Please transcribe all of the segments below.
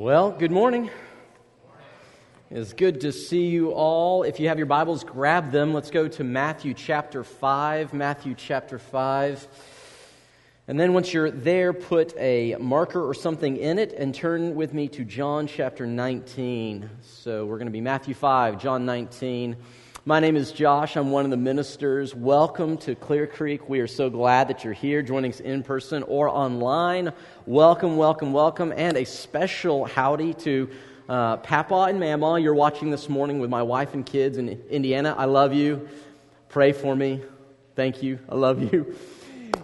Well, good morning. It's good to see you all. If you have your Bibles, grab them. Let's go to Matthew chapter 5. Matthew chapter 5. And then once you're there, put a marker or something in it and turn with me to John chapter 19. So we're going to be Matthew 5, John 19. My name is Josh. I'm one of the ministers. Welcome to Clear Creek. We are so glad that you're here joining us in person or online. Welcome, welcome, welcome. And a special howdy to uh, Papa and Mama. You're watching this morning with my wife and kids in Indiana. I love you. Pray for me. Thank you. I love you.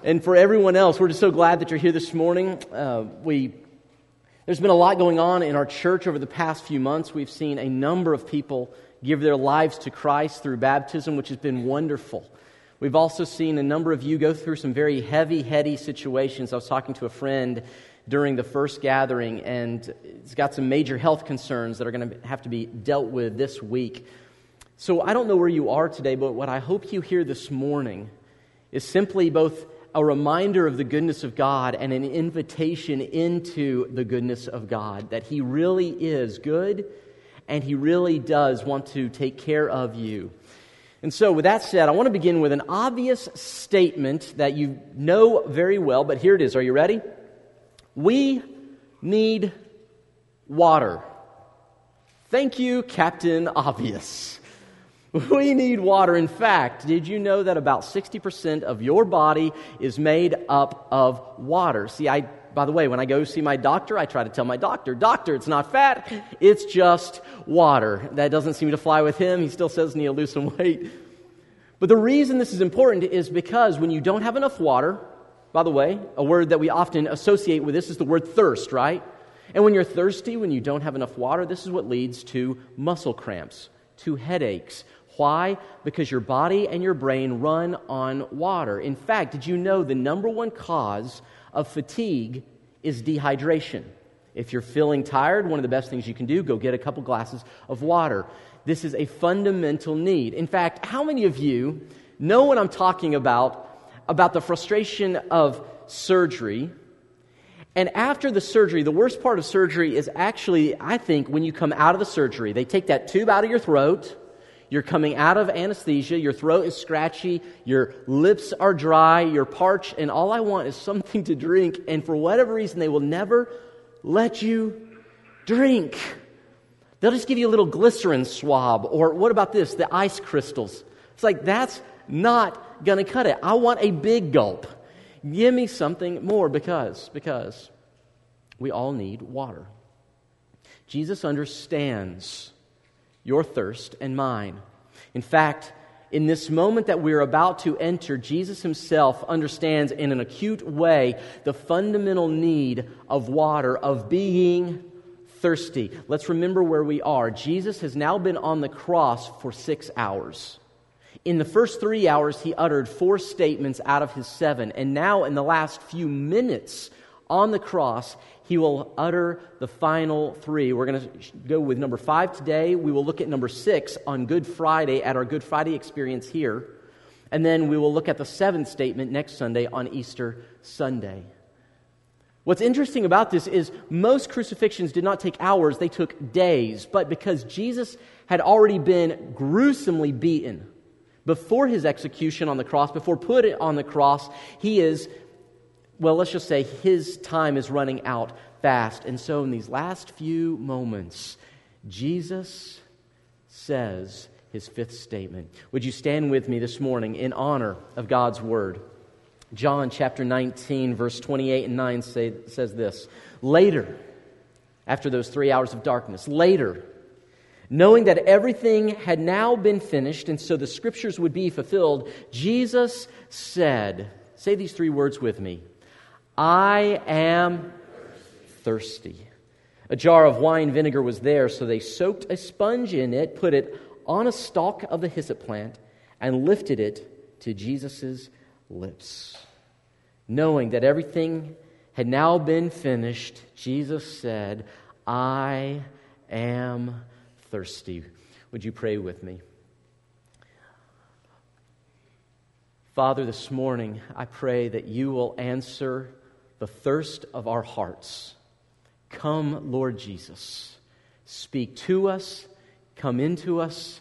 And for everyone else, we're just so glad that you're here this morning. Uh, we there's been a lot going on in our church over the past few months. We've seen a number of people give their lives to Christ through baptism, which has been wonderful. We've also seen a number of you go through some very heavy, heady situations. I was talking to a friend during the first gathering, and it's got some major health concerns that are going to have to be dealt with this week. So I don't know where you are today, but what I hope you hear this morning is simply both a reminder of the goodness of God and an invitation into the goodness of God, that He really is good and He really does want to take care of you. And so, with that said, I want to begin with an obvious statement that you know very well, but here it is. Are you ready? We need water. Thank you, Captain Obvious. We need water. In fact, did you know that about 60% of your body is made up of water? See, I by the way, when I go see my doctor, I try to tell my doctor, Doctor, it's not fat, it's just water. That doesn't seem to fly with him. He still says need to lose some weight. But the reason this is important is because when you don't have enough water, by the way, a word that we often associate with this is the word thirst, right? And when you're thirsty, when you don't have enough water, this is what leads to muscle cramps, to headaches. Why? Because your body and your brain run on water. In fact, did you know the number one cause of fatigue is dehydration. If you're feeling tired, one of the best things you can do, go get a couple glasses of water. This is a fundamental need. In fact, how many of you know what I'm talking about about the frustration of surgery? And after the surgery, the worst part of surgery is actually, I think, when you come out of the surgery. They take that tube out of your throat you're coming out of anesthesia, your throat is scratchy, your lips are dry, you're parched, and all I want is something to drink. And for whatever reason, they will never let you drink. They'll just give you a little glycerin swab, or what about this, the ice crystals? It's like, that's not going to cut it. I want a big gulp. Give me something more because, because we all need water. Jesus understands your thirst and mine. In fact, in this moment that we're about to enter, Jesus himself understands in an acute way the fundamental need of water, of being thirsty. Let's remember where we are. Jesus has now been on the cross for six hours. In the first three hours, he uttered four statements out of his seven. And now, in the last few minutes on the cross, he will utter the final three. We're going to go with number five today. We will look at number six on Good Friday at our Good Friday experience here. And then we will look at the seventh statement next Sunday on Easter Sunday. What's interesting about this is most crucifixions did not take hours, they took days. But because Jesus had already been gruesomely beaten before his execution on the cross, before put on the cross, he is well, let's just say his time is running out fast. And so, in these last few moments, Jesus says his fifth statement. Would you stand with me this morning in honor of God's word? John chapter 19, verse 28 and 9 say, says this Later, after those three hours of darkness, later, knowing that everything had now been finished and so the scriptures would be fulfilled, Jesus said, Say these three words with me I am thirsty. A jar of wine vinegar was there, so they soaked a sponge in it, put it on a stalk of the hyssop plant, and lifted it to Jesus' lips. Knowing that everything had now been finished, Jesus said, I am thirsty. Would you pray with me? Father, this morning I pray that you will answer the thirst of our hearts. Come, Lord Jesus. Speak to us, come into us,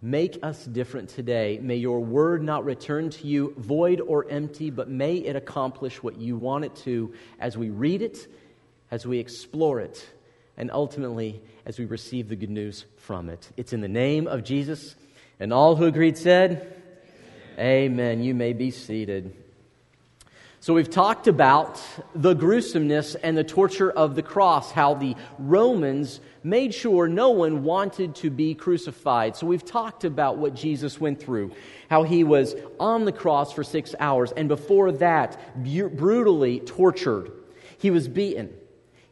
make us different today. May your word not return to you void or empty, but may it accomplish what you want it to as we read it, as we explore it, and ultimately as we receive the good news from it. It's in the name of Jesus. And all who agreed said, Amen. Amen. You may be seated. So, we've talked about the gruesomeness and the torture of the cross, how the Romans made sure no one wanted to be crucified. So, we've talked about what Jesus went through, how he was on the cross for six hours, and before that, brutally tortured. He was beaten.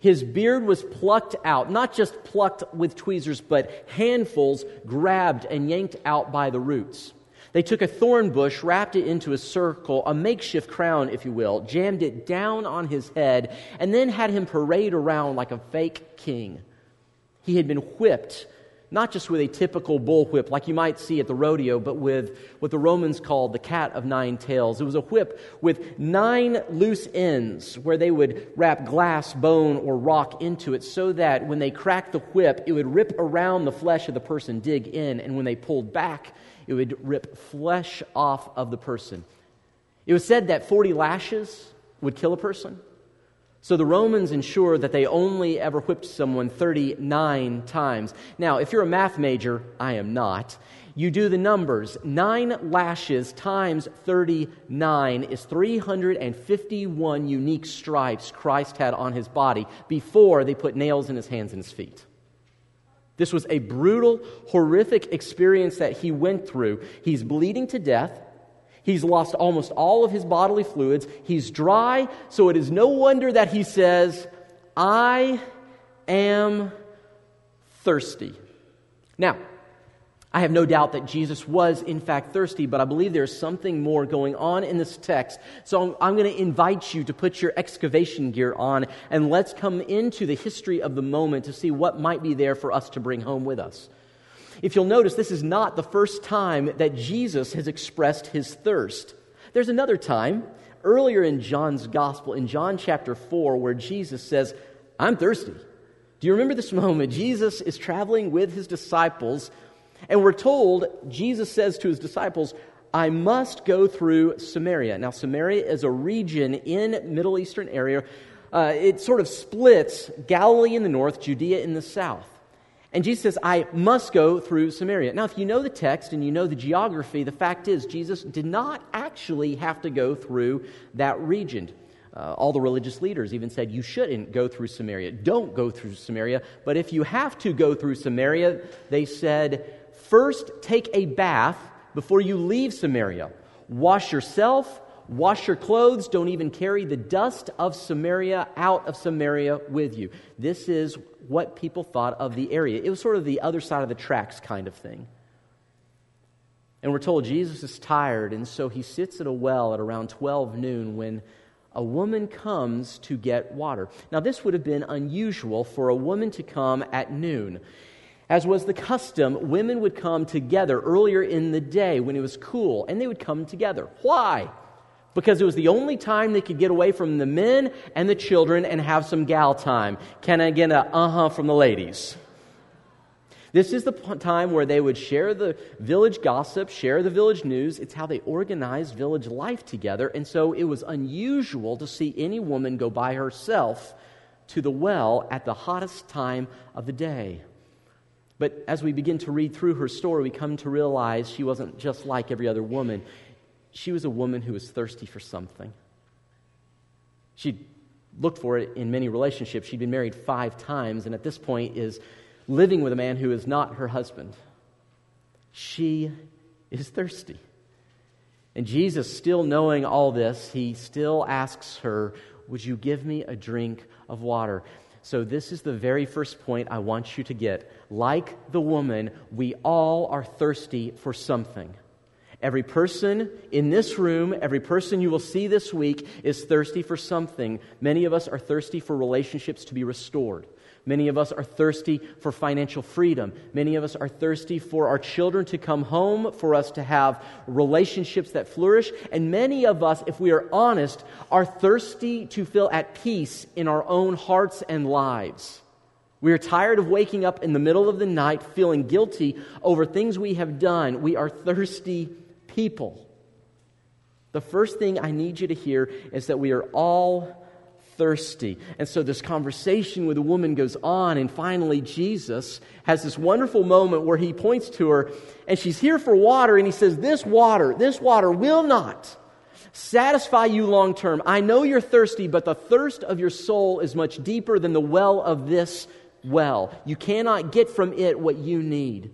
His beard was plucked out, not just plucked with tweezers, but handfuls grabbed and yanked out by the roots. They took a thorn bush, wrapped it into a circle, a makeshift crown, if you will, jammed it down on his head, and then had him parade around like a fake king. He had been whipped, not just with a typical bullwhip like you might see at the rodeo, but with what the Romans called the cat of nine tails. It was a whip with nine loose ends where they would wrap glass, bone, or rock into it so that when they cracked the whip, it would rip around the flesh of the person, dig in, and when they pulled back, it would rip flesh off of the person. It was said that 40 lashes would kill a person. So the Romans ensured that they only ever whipped someone 39 times. Now, if you're a math major, I am not, you do the numbers. Nine lashes times 39 is 351 unique stripes Christ had on his body before they put nails in his hands and his feet. This was a brutal, horrific experience that he went through. He's bleeding to death. He's lost almost all of his bodily fluids. He's dry, so it is no wonder that he says, I am thirsty. Now, I have no doubt that Jesus was, in fact, thirsty, but I believe there's something more going on in this text. So I'm, going to invite you to put your excavation gear on and let's come into the history of the moment to see what might be there for us to bring home with us. If you'll notice, this is not the first time that Jesus has expressed his thirst. There's another time earlier in John's gospel, in John chapter 4, where Jesus says, I'm thirsty. Do you remember this moment? Jesus is traveling with his disciples and we're told, Jesus says to his disciples, I must go through Samaria. Now, Samaria is a region in Middle Eastern area. Uh, it sort of splits Galilee in the north, Judea in the south. And Jesus says, I must go through Samaria. Now, if you know the text and you know the geography, the fact is, Jesus did not actually have to go through that region. Uh, all the religious leaders even said, You shouldn't go through Samaria. Don't go through Samaria. But if you have to go through Samaria, they said, First, take a bath before you leave Samaria. Wash yourself, wash your clothes. Don't even carry the dust of Samaria out of Samaria with you. This is what people thought of the area. It was sort of the other side of the tracks kind of thing. And we're told Jesus is tired, and so he sits at a well at around 12 noon when a woman comes to get water. Now, this would have been unusual for a woman to come at noon. As was the custom, women would come together earlier in the day when it was cool, and they would come together. Why? Because it was the only time they could get away from the men and the children and have some gal time. Can I get a uh huh from the ladies? This is the time where they would share the village gossip, share the village news. It's how they organized village life together. And so it was unusual to see any woman go by herself to the well at the hottest time of the day. But as we begin to read through her story, we come to realize she wasn't just like every other woman. She was a woman who was thirsty for something. She looked for it in many relationships. She'd been married five times, and at this point is living with a man who is not her husband. She is thirsty. And Jesus, still knowing all this, he still asks her, Would you give me a drink of water? So, this is the very first point I want you to get. Like the woman, we all are thirsty for something. Every person in this room, every person you will see this week is thirsty for something. Many of us are thirsty for relationships to be restored. Many of us are thirsty for financial freedom. Many of us are thirsty for our children to come home, for us to have relationships that flourish. And many of us, if we are honest, are thirsty to feel at peace in our own hearts and lives. We are tired of waking up in the middle of the night feeling guilty over things we have done. We are thirsty people. The first thing I need you to hear is that we are all thirsty. And so this conversation with the woman goes on, and finally, Jesus has this wonderful moment where he points to her, and she's here for water, and he says, This water, this water will not satisfy you long term. I know you're thirsty, but the thirst of your soul is much deeper than the well of this well. You cannot get from it what you need.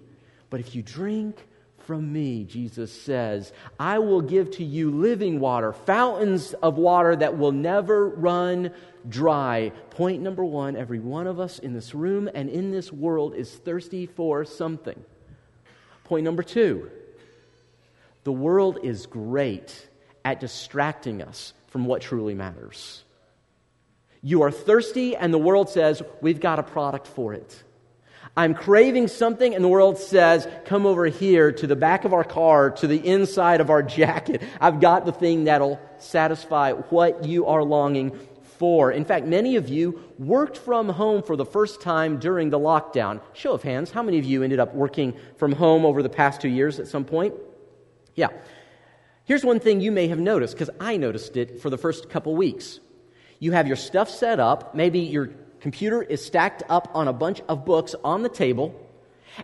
But if you drink, from me, Jesus says, I will give to you living water, fountains of water that will never run dry. Point number one every one of us in this room and in this world is thirsty for something. Point number two the world is great at distracting us from what truly matters. You are thirsty, and the world says, We've got a product for it. I'm craving something, and the world says, Come over here to the back of our car, to the inside of our jacket. I've got the thing that'll satisfy what you are longing for. In fact, many of you worked from home for the first time during the lockdown. Show of hands, how many of you ended up working from home over the past two years at some point? Yeah. Here's one thing you may have noticed, because I noticed it for the first couple weeks. You have your stuff set up, maybe you're computer is stacked up on a bunch of books on the table,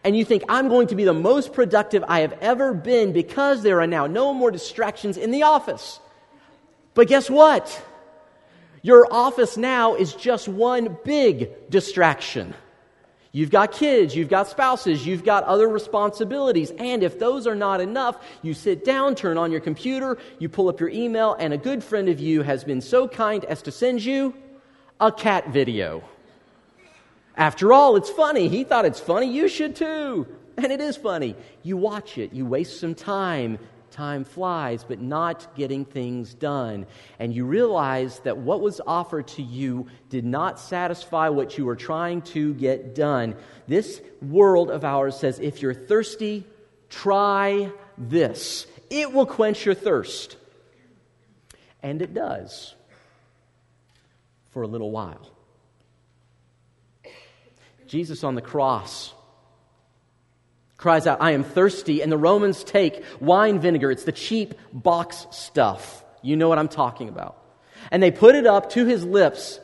and you think, I'm going to be the most productive I have ever been because there are now no more distractions in the office. But guess what? Your office now is just one big distraction. You've got kids, you've got spouses, you've got other responsibilities. And if those are not enough, you sit down, turn on your computer, you pull up your email, and a good friend of you has been so kind as to send you a cat video. After all, it's funny. He thought it's funny. You should too. And it is funny. You watch it, you waste some time. Time flies, but not getting things done. And you realize that what was offered to you did not satisfy what you were trying to get done. This world of ours says if you're thirsty, try this. It will quench your thirst. And it does for a little while. Jesus on the cross cries out, I am thirsty. And the Romans take wine vinegar, it's the cheap box stuff. You know what I'm talking about. And they put it up to his lips.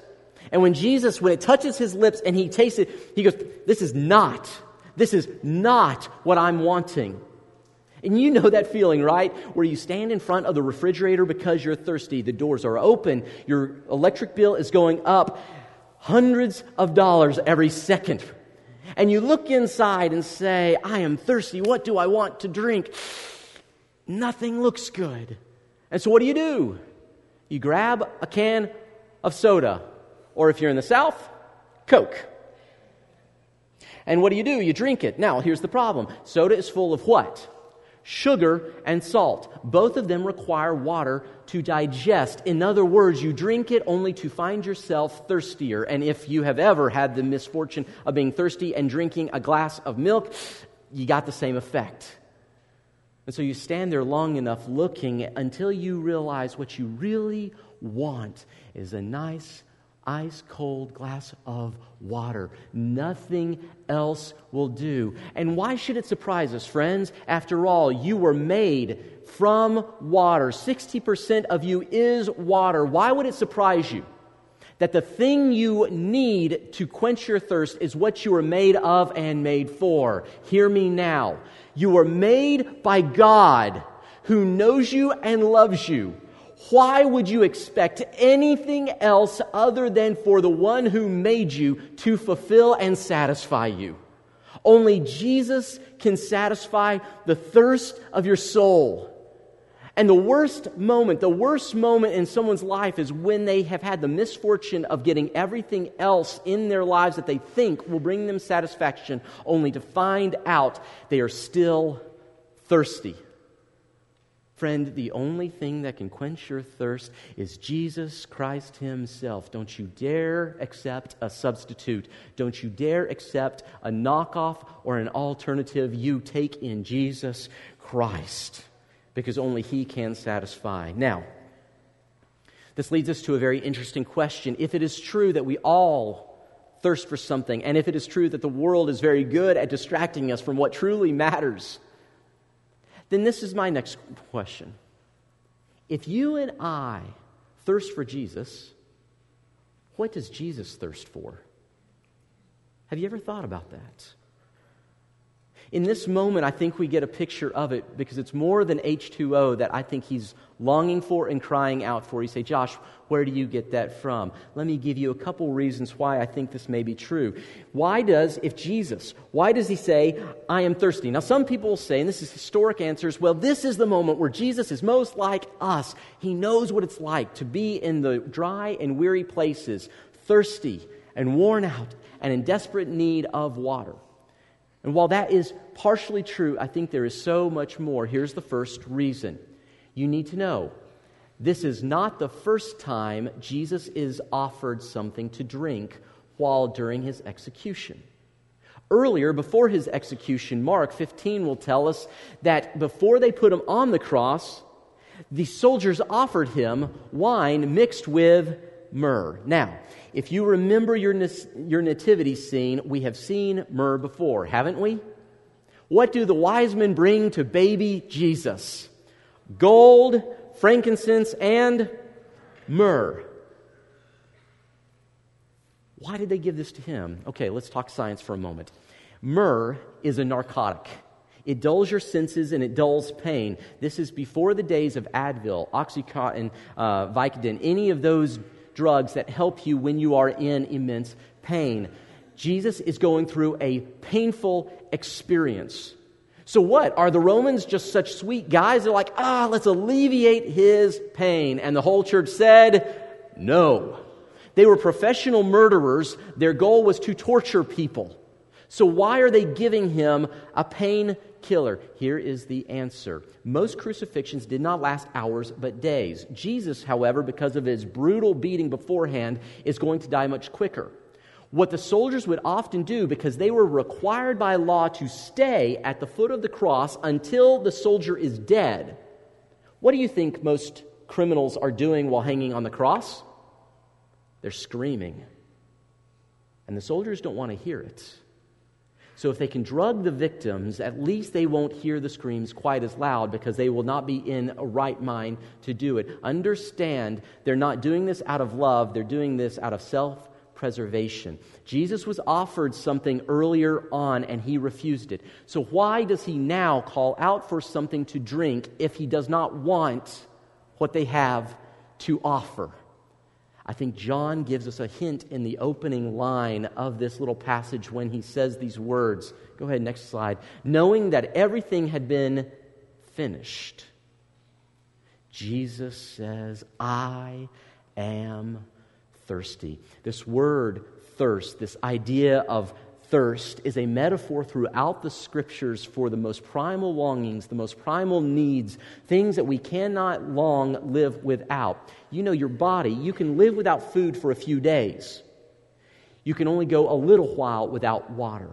And when Jesus, when it touches his lips and he tastes it, he goes, This is not, this is not what I'm wanting. And you know that feeling, right? Where you stand in front of the refrigerator because you're thirsty. The doors are open. Your electric bill is going up hundreds of dollars every second. And you look inside and say, I am thirsty. What do I want to drink? Nothing looks good. And so what do you do? You grab a can of soda, or if you're in the South, Coke. And what do you do? You drink it. Now, here's the problem soda is full of what? Sugar, and salt. Both of them require water to digest. In other words, you drink it only to find yourself thirstier. And if you have ever had the misfortune of being thirsty and drinking a glass of milk, you got the same effect. And so you stand there long enough looking until you realize what you really want is a nice ice cold glass of water. Nothing else will do. And why should it surprise us, friends? After all, you were made from water. 60% of you is water. Why would it surprise you? That the thing you need to quench your thirst is what you were made of and made for. Hear me now. You were made by God who knows you and loves you why would you expect anything else other than for the one who made you to fulfill and satisfy you? Only Jesus can satisfy the thirst of your soul. And the worst moment, the worst moment in someone's life is when they have had the misfortune of getting everything else in their lives that they think will bring them satisfaction, only to find out they are still thirsty. Friend, the only thing that can quench your thirst is Jesus Christ Himself. Don't you dare accept a substitute. Don't you dare accept a knockoff or an alternative. You take in Jesus Christ because only He can satisfy. Now, this leads us to a very interesting question. If it is true that we all thirst for something, and if it is true that the world is very good at distracting us from what truly matters, then this is my next question. If you and I thirst for Jesus, what does Jesus thirst for? Have you ever thought about that? In this moment, I think we get a picture of it because it's more than H2O that I think he's longing for and crying out for. You say, Josh, where do you get that from? Let me give you a couple reasons why I think this may be true. Why does, if Jesus, why does he say, I am thirsty? Now, some people will say, and this is historic answers, well, this is the moment where Jesus is most like us. He knows what it's like to be in the dry and weary places, thirsty and worn out and in desperate need of water. And while that is partially true, I think there is so much more. Here's the first reason you need to know this is not the first time Jesus is offered something to drink while during his execution. Earlier, before his execution, Mark 15 will tell us that before they put him on the cross, the soldiers offered him wine mixed with myrrh. Now, if you remember your, your nativity scene, we have seen myrrh before, haven't we? What do the wise men bring to baby Jesus? Gold, frankincense, and myrrh. Why did they give this to him? Okay, let's talk science for a moment. Myrrh is a narcotic. It dulls your senses and it dulls pain. This is before the days of Advil, Oxycontin, uh, Vicodin, any of those drugs that help you when you are in immense pain. Jesus is going through a painful experience. So, what? Are the Romans just such sweet guys? They're like, ah, let's alleviate his pain. And the whole church said, no. They were professional murderers. Their goal was to torture people. So, why are they giving him a pain killer? Here is the answer. Most crucifixions did not last hours, but days. Jesus, however, because of his brutal beating beforehand, is going to die much quicker. What the soldiers would often do, because they were required by law to stay at the foot of the cross until the soldier is dead. What do you think most criminals are doing while hanging on the cross? They're screaming. And the soldiers don't want to hear it. So if they can drug the victims, at least they won't hear the screams quite as loud because they will not be in a right mind to do it. Understand they're not doing this out of love, they're doing this out of self preservation. Jesus was offered something earlier on and he refused it. So why does he now call out for something to drink if he does not want what they have to offer? I think John gives us a hint in the opening line of this little passage when he says these words. Go ahead, next slide. Knowing that everything had been finished, Jesus says, I am thirsty. This word, thirst, this idea of thirst is a metaphor throughout the scriptures for the most primal longings, the most primal needs, things that we cannot long live without. You know, your body, you can live without food for a few days. You can only go a little while without water.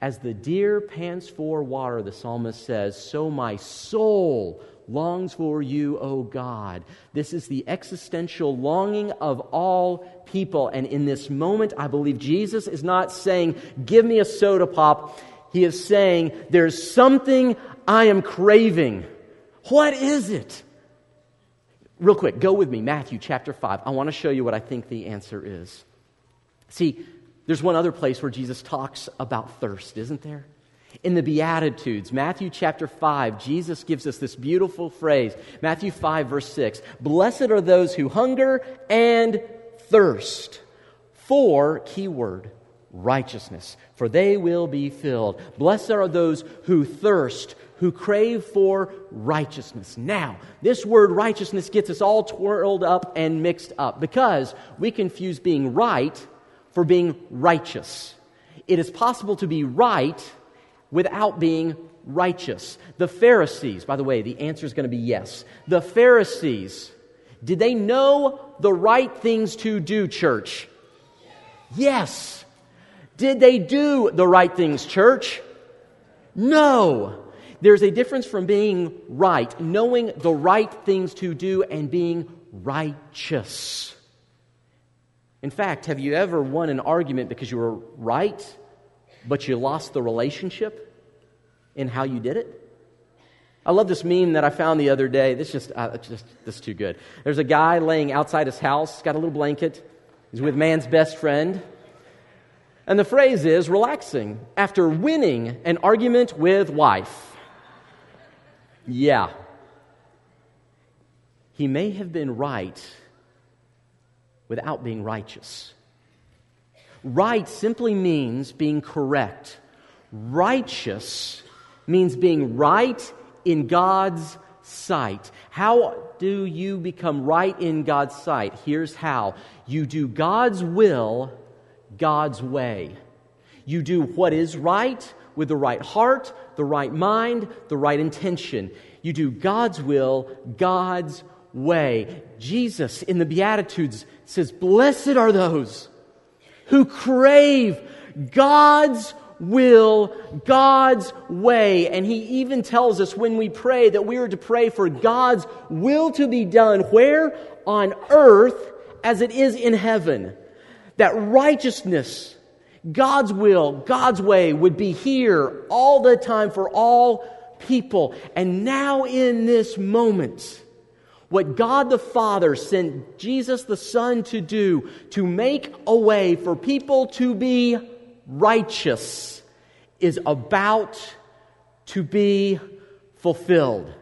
As the deer pants for water, the psalmist says, so my soul longs for you, O God. This is the existential longing of all people. And in this moment, I believe Jesus is not saying, Give me a soda pop. He is saying, There's something I am craving. What is it? Real quick, go with me, Matthew chapter 5. I want to show you what I think the answer is. See, there's one other place where Jesus talks about thirst, isn't there? In the Beatitudes, Matthew chapter 5, Jesus gives us this beautiful phrase. Matthew 5, verse 6 Blessed are those who hunger and thirst for, keyword, righteousness, for they will be filled. Blessed are those who thirst, who crave for righteousness. Now, this word righteousness gets us all twirled up and mixed up because we confuse being right for being righteous. It is possible to be right without being righteous. The Pharisees, by the way, the answer is going to be yes. The Pharisees, did they know the right things to do, church? Yes. Did they do the right things, church? No. There's a difference from being right, knowing the right things to do, and being righteous. In fact, have you ever won an argument because you were right, but you lost the relationship in how you did it? I love this meme that I found the other day. This just, uh, just this is too good. There's a guy laying outside his house, got a little blanket. He's with man's best friend. And the phrase is relaxing after winning an argument with wife. Yeah. He may have been right without being righteous. Right simply means being correct. Righteous means being right in God's sight. How do you become right in God's sight? Here's how you do God's will God's way. You do what is right with the right heart, the right mind, the right intention. You do God's will God's way. Jesus in the Beatitudes says, Blessed are those who crave God's will, God's way. And he even tells us when we pray that we are to pray for God's will to be done where? On earth as it is in heaven. That righteousness, God's will, God's way would be here all the time for all people. And now in this moment, what God the Father sent Jesus the Son to do to make a way for people to be righteous is about to be fulfilled.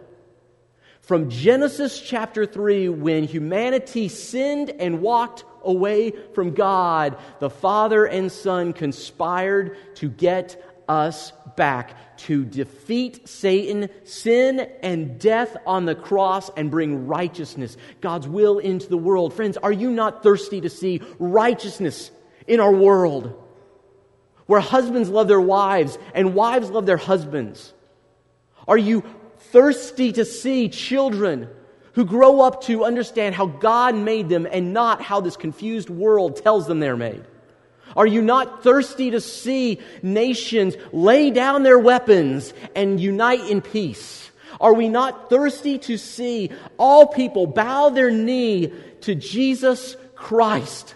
From Genesis chapter 3, when humanity sinned and walked away from God, the Father and Son conspired to get us back to defeat Satan, sin, and death on the cross and bring righteousness, God's will into the world. Friends, are you not thirsty to see righteousness in our world? Where husbands love their wives and wives love their husbands. Are you thirsty to see children who grow up to understand how God made them and not how this confused world tells them they're made? Are you not thirsty to see nations lay down their weapons and unite in peace? Are we not thirsty to see all people bow their knee to Jesus Christ?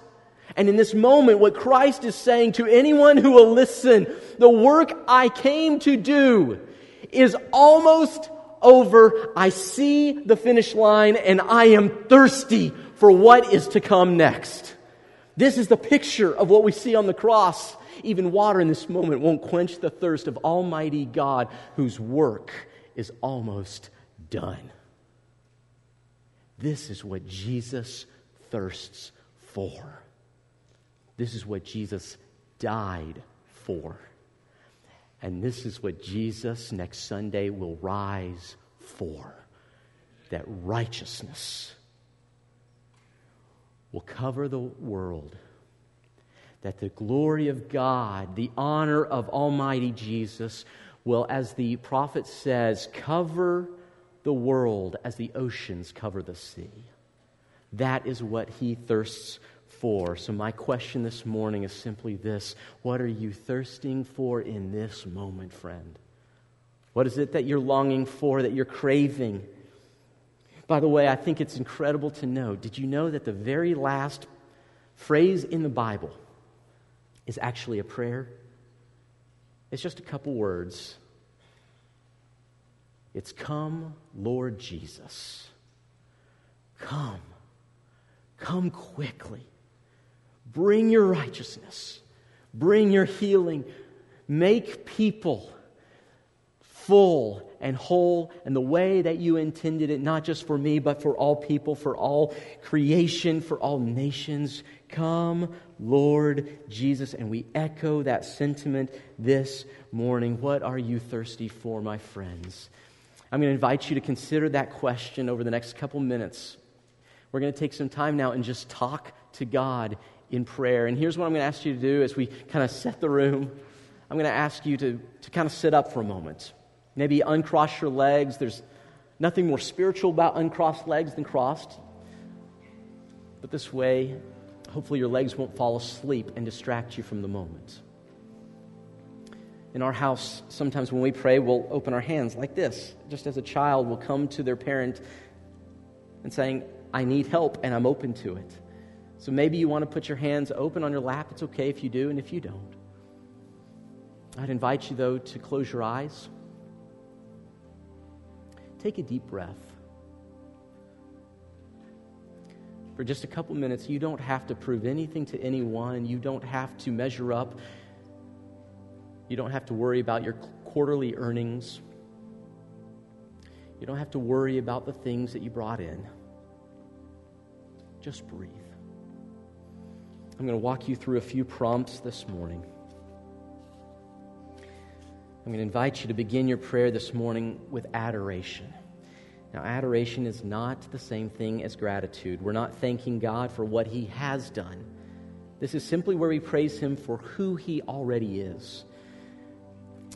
And in this moment, what Christ is saying to anyone who will listen, the work I came to do is almost over. I see the finish line and I am thirsty for what is to come next. This is the picture of what we see on the cross. Even water in this moment won't quench the thirst of Almighty God, whose work is almost done. This is what Jesus thirsts for. This is what Jesus died for. And this is what Jesus next Sunday will rise for that righteousness will cover the world, that the glory of God, the honor of Almighty Jesus, will, as the prophet says, cover the world as the oceans cover the sea. That is what he thirsts for. So, my question this morning is simply this What are you thirsting for in this moment, friend? What is it that you're longing for, that you're craving? By the way, I think it's incredible to know. Did you know that the very last phrase in the Bible is actually a prayer? It's just a couple words. It's come, Lord Jesus. Come. Come quickly. Bring your righteousness. Bring your healing. Make people full and whole and the way that you intended it, not just for me, but for all people, for all creation, for all nations. Come, Lord Jesus. And we echo that sentiment this morning. What are you thirsty for, my friends? I'm going to invite you to consider that question over the next couple minutes. We're going to take some time now and just talk to God in prayer. And here's what I'm going to ask you to do as we kind of set the room. I'm going to ask you to, to kind of sit up for a moment. Maybe uncross your legs. There's nothing more spiritual about uncrossed legs than crossed. But this way, hopefully, your legs won't fall asleep and distract you from the moment. In our house, sometimes when we pray, we'll open our hands like this, just as a child will come to their parent and saying, I need help and I'm open to it. So maybe you want to put your hands open on your lap. It's okay if you do and if you don't. I'd invite you, though, to close your eyes. Take a deep breath. For just a couple minutes, you don't have to prove anything to anyone. You don't have to measure up. You don't have to worry about your quarterly earnings. You don't have to worry about the things that you brought in. Just breathe. I'm going to walk you through a few prompts this morning. I'm going to invite you to begin your prayer this morning with adoration. Now, adoration is not the same thing as gratitude. We're not thanking God for what He has done. This is simply where we praise Him for who He already is.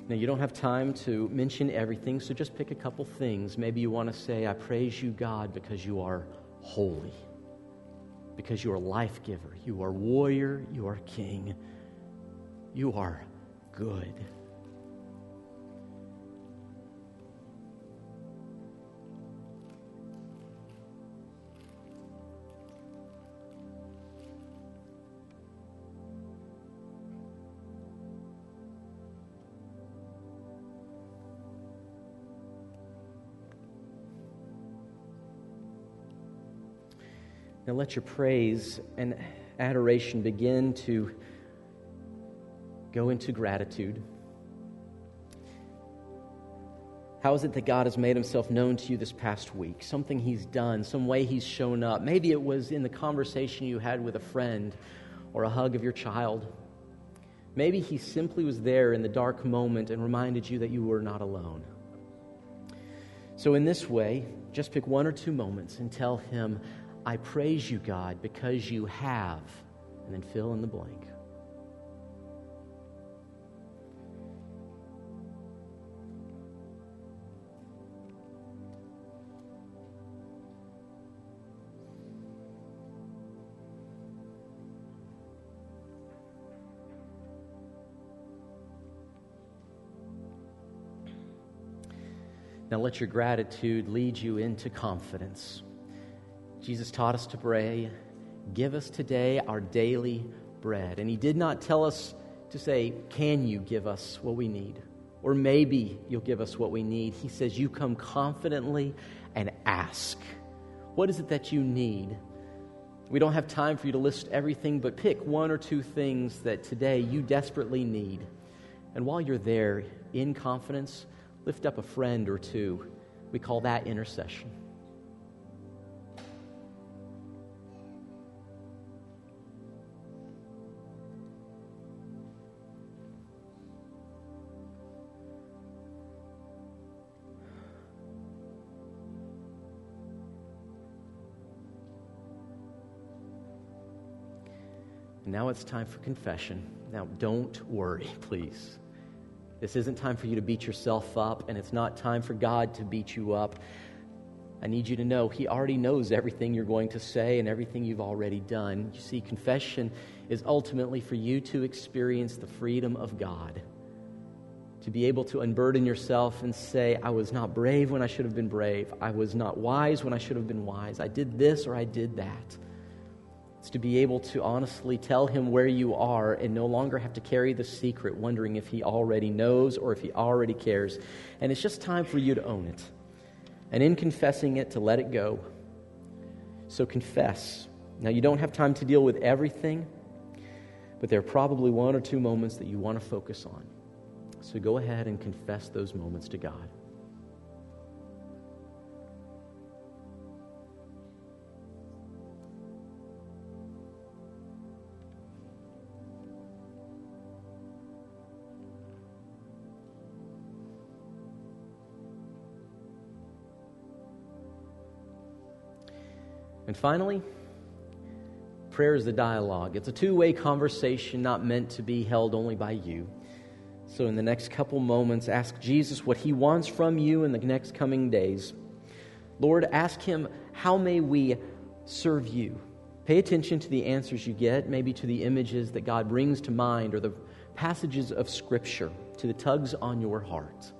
Now, you don't have time to mention everything, so just pick a couple things. Maybe you want to say, I praise you, God, because you are holy because you are life giver, you are warrior, you are king, you are good. Now let your praise and adoration begin to go into gratitude. How is it that God has made himself known to you this past week? Something he's done, some way he's shown up. Maybe it was in the conversation you had with a friend or a hug of your child. Maybe he simply was there in the dark moment and reminded you that you were not alone. So, in this way, just pick one or two moments and tell him, I praise you, God, because you have, and then fill in the blank. Now let your gratitude lead you into confidence. Jesus taught us to pray, Give us today our daily bread. And he did not tell us to say, Can you give us what we need? Or maybe you'll give us what we need. He says, You come confidently and ask. What is it that you need? We don't have time for you to list everything, but pick one or two things that today you desperately need. And while you're there in confidence, lift up a friend or two. We call that intercession. Now it's time for confession. Now, don't worry, please. This isn't time for you to beat yourself up, and it's not time for God to beat you up. I need you to know He already knows everything you're going to say and everything you've already done. You see, confession is ultimately for you to experience the freedom of God. To be able to unburden yourself and say, I was not brave when I should have been brave. I was not wise when I should have been wise. I did this or I did that. It's to be able to honestly tell him where you are and no longer have to carry the secret, wondering if he already knows or if he already cares. And it's just time for you to own it. And in confessing it, to let it go. So confess. Now, you don't have time to deal with everything, but there are probably one or two moments that you want to focus on. So go ahead and confess those moments to God. And finally, prayer is the dialogue. It's a two way conversation not meant to be held only by you. So, in the next couple moments, ask Jesus what he wants from you in the next coming days. Lord, ask him, how may we serve you? Pay attention to the answers you get, maybe to the images that God brings to mind or the passages of Scripture, to the tugs on your heart.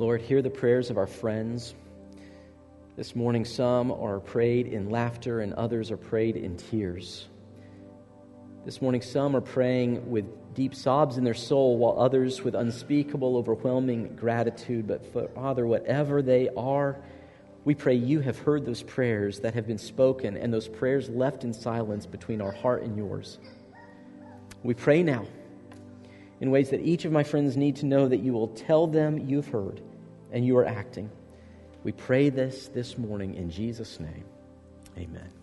Lord, hear the prayers of our friends. This morning, some are prayed in laughter and others are prayed in tears. This morning, some are praying with deep sobs in their soul, while others with unspeakable, overwhelming gratitude. But, Father, whatever they are, we pray you have heard those prayers that have been spoken and those prayers left in silence between our heart and yours. We pray now in ways that each of my friends need to know that you will tell them you've heard and you are acting. We pray this this morning in Jesus' name. Amen.